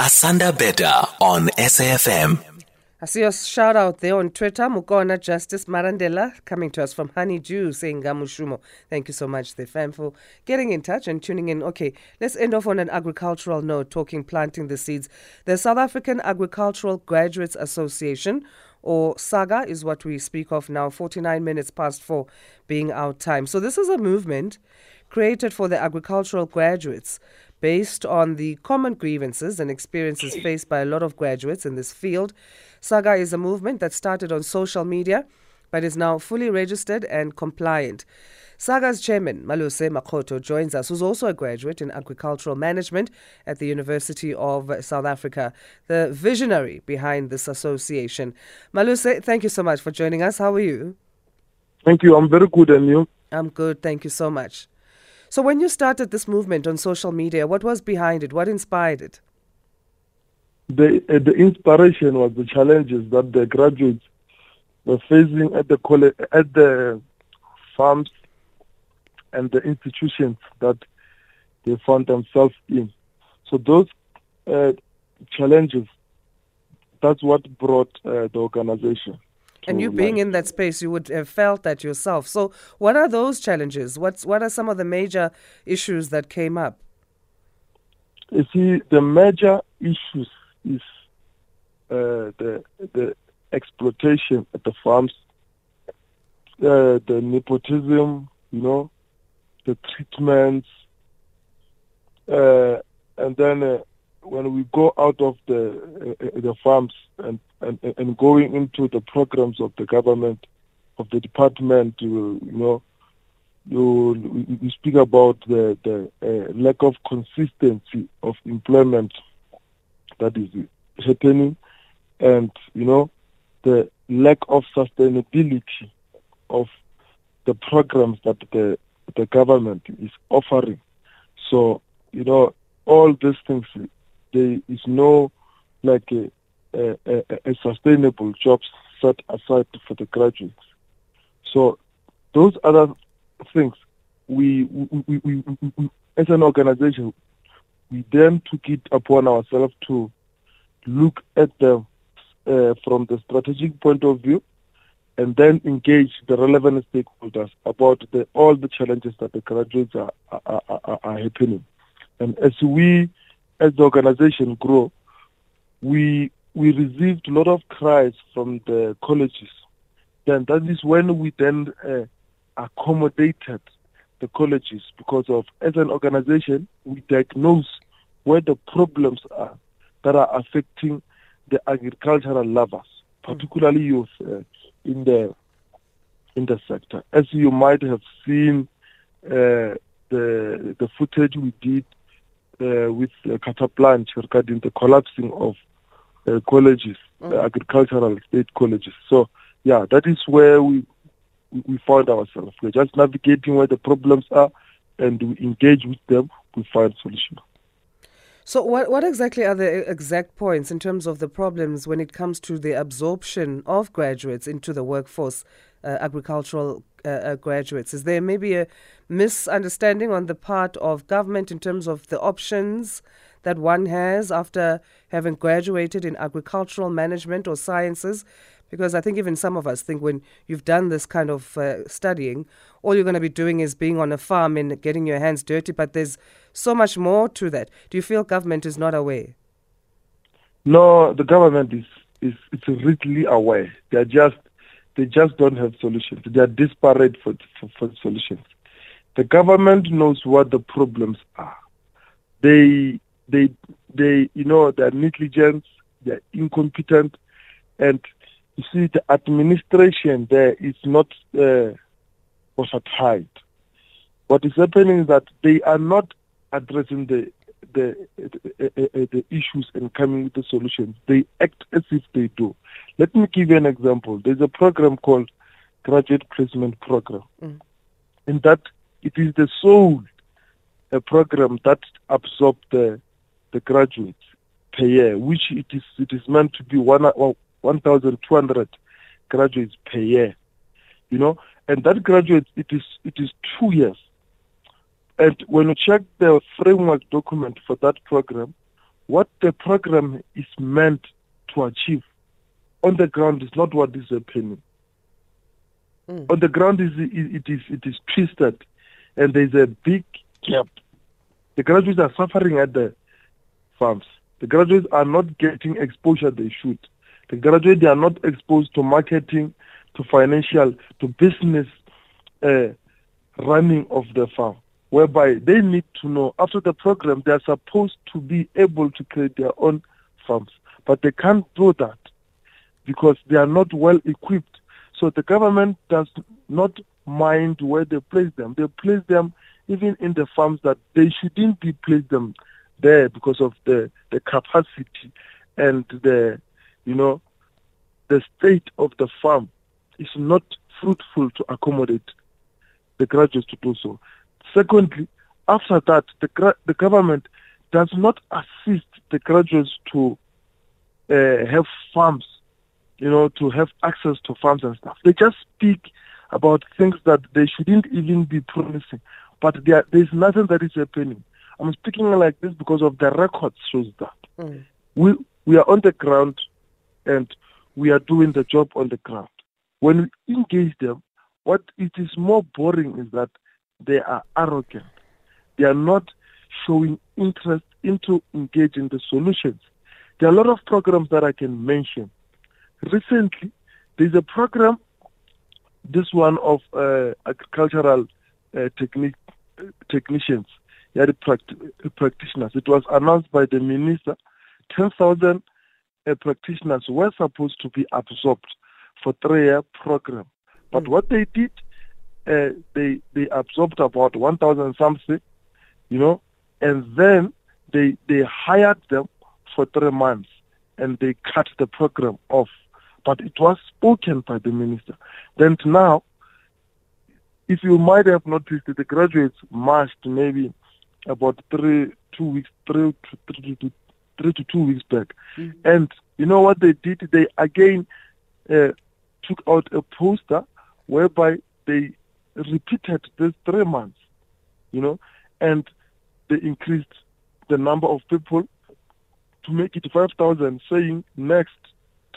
Asanda Beta on SAFM. I see your shout out there on Twitter, Mukona Justice Marandela, coming to us from Honeydew, saying Gamushumo. Thank you so much, Stefan, for getting in touch and tuning in. Okay, let's end off on an agricultural note, talking planting the seeds. The South African Agricultural Graduates Association, or SAAGA, is what we speak of now, 49 minutes past four being our time. So, this is a movement created for the agricultural graduates based on the common grievances and experiences faced by a lot of graduates in this field. SAAGA is a movement that started on social media but is now fully registered and compliant. SAAGA's chairman, Malose Mokgotho, joins us, who's also a graduate in agricultural management at the University of South Africa, the visionary behind this association. Maluse, thank you so much for joining us. How are you? Thank you. I'm very good, and you? I'm good. Thank you so much. So, when you started this movement on social media, what was behind it? What inspired it? The, uh, the inspiration was the challenges that the graduates were facing at the college, at the farms and the institutions that they found themselves in. So those uh, challenges, that's what brought uh, the organization. And you being in that space, you would have felt that yourself. So, what are those challenges? What's what are some of the major issues that came up? You see, the major issues is uh, the the exploitation at the farms, uh, the nepotism, you know, the treatments, uh, and then uh, when we go out of the uh, the farms and, and and going into the programs of the government of the department you, you know you you speak about the the uh, lack of consistency of employment that is happening and you know the lack of sustainability of the programs that the the government is offering. So you know all these things there is no like a, a, a, a sustainable jobs set aside for the graduates. So those other things, we, we, we, we, we as an organization, we then took it upon ourselves to look at them uh, from the strategic point of view and then engage the relevant stakeholders about the, all the challenges that the graduates are, are, are, are happening. And as we as the organization grow, we we received a lot of cries from the colleges. Then that is when we then uh, accommodated the colleges because of as an organization we diagnose where the problems are that are affecting the agricultural lovers, particularly youth uh, in the in the sector. As you might have seen, uh, the the footage we did uh, with uh, Carte Blanche regarding the collapsing of uh, colleges, mm-hmm. agricultural state colleges. So, yeah, that is where we we find ourselves. We're just navigating where the problems are, and we engage with them. We find solutions. So, what what exactly are the exact points in terms of the problems when it comes to the absorption of graduates into the workforce, uh, agricultural uh, uh, graduates? Is there maybe a misunderstanding on the part of government in terms of the options that one has after having graduated in agricultural management or sciences? Because I think even some of us think when you've done this kind of uh, studying, all you're going to be doing is being on a farm and getting your hands dirty, but there's so much more to that. Do you feel government is not aware? No, the government is is it's really aware. They're just they just don't have solutions. They are disparate for, for, for solutions. The government knows what the problems are. They, they, they, you know, they're negligent, they're incompetent, and you see, the administration there is not uh, tight. What is happening is that they are not addressing the the, the, the issues and coming with the solutions. They act as if they do. Let me give you an example. There's a program called Graduate Placement Program. Mm. And that it is the sole a program that absorbs the the graduates per year, which it is it is meant to be one one thousand two hundred graduates per year. You know, and that graduate it is it is two years. And when you check the framework document for that program, what the program is meant to achieve on the ground is not what is happening. Mm. On the ground is it is it is twisted, and there's a big gap. The graduates are suffering at the farms. The graduates are not getting exposure they should. The graduates are not exposed to marketing, to financial, to business uh, running of the farm, whereby they need to know after the program they are supposed to be able to create their own farms, but they can't do that because they are not well equipped. So the government does not mind where they place them. They place them even in the farms that they shouldn't be placed them there because of the, the capacity and the you know the state of the farm is not fruitful to accommodate the graduates to do so. Secondly, after that, the, the government does not assist the graduates to uh, have farms, you know, to have access to farms and stuff. They just speak about things that they shouldn't even be promising, but there, there's nothing that is happening. I'm speaking like this because of the record shows that. Mm. We, we are on the ground and we are doing the job on the ground. When we engage them, what it is more boring is that they are arrogant. They are not showing interest into engaging the solutions. There are a lot of programs that I can mention. Recently, there's a program, this one of uh, agricultural uh, technique, technicians, yeah, the pract- practitioners. It was announced by the minister. 10,000 uh, practitioners were supposed to be absorbed for three-year program. But mm. what they did, uh, they they absorbed about 1,000 something, you know, and then they they hired them for three months and they cut the program off. But it was spoken by the minister. Then now, if you might have noticed, the graduates marched maybe about three, two weeks, three to three to, three to two weeks back, mm-hmm. and you know what they did? They again uh, took out a poster whereby they repeated this three months, you know, and they increased the number of people to make it 5,000, saying next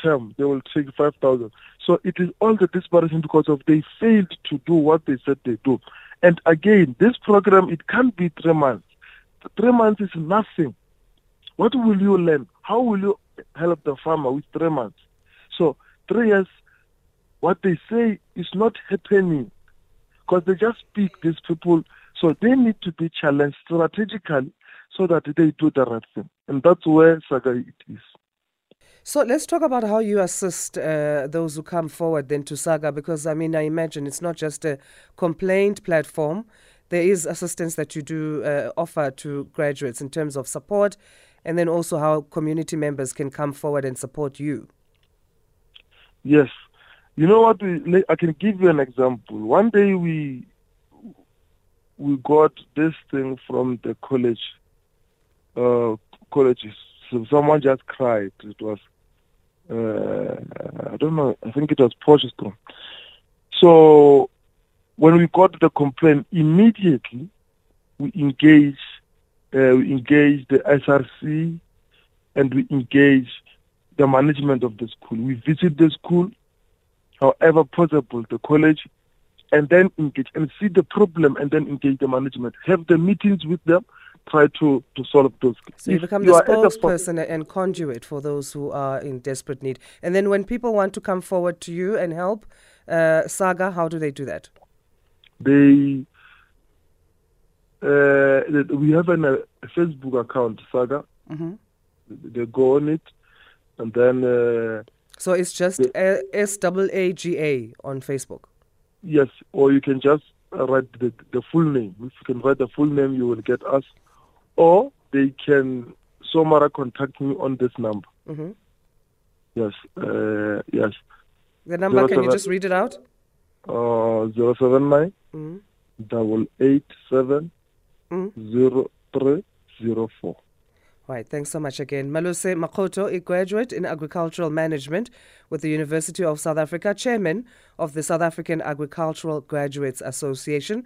term they will take 5,000. So it is all the desperation because of they failed to do what they said they do. And again, this program, it can't be three months. Three months is nothing. What will you learn? How will you help the farmer with three months? So three years, what they say is not happening because they just speak these people. So they need to be challenged strategically so that they do the right thing. And that's where SAAGA it is. So let's talk about how you assist uh, those who come forward then to SAAGA because I mean, I imagine it's not just a complaint platform. There is assistance that you do uh, offer to graduates in terms of support and then also how community members can come forward and support you. Yes. You know what? I can give you an example. One day we we got this thing from the college uh, colleges. So someone just cried. It was I don't know. I think it was Portugal. So when we got the complaint, immediately we engage, uh, we engage the SRC, and we engage the management of the school. We visit the school, however possible, the college, and then engage and see the problem, and then engage the management. Have the meetings with them, try to, to solve those. So you become you the spokesperson the and conduit for those who are in desperate need. And then when people want to come forward to you and help, uh, SAAGA, how do they do that? They, uh, we have an, a Facebook account, SAAGA. Mm-hmm. They go on it, and then. Uh, so it's just S W A G A on Facebook. Yes, or you can just write the, the full name. If you can write the full name, you will get us or they can Somara contact me on this number. Mm-hmm. Yes, uh, yes. The number, zero can seven, you just read it out? Uh, 079 mm-hmm. double eight seven mm-hmm. zero three zero four. Right, thanks so much again. Malose Mokgotho, a graduate in agricultural management with the University of South Africa, chairman of the South African Agricultural Graduates Association.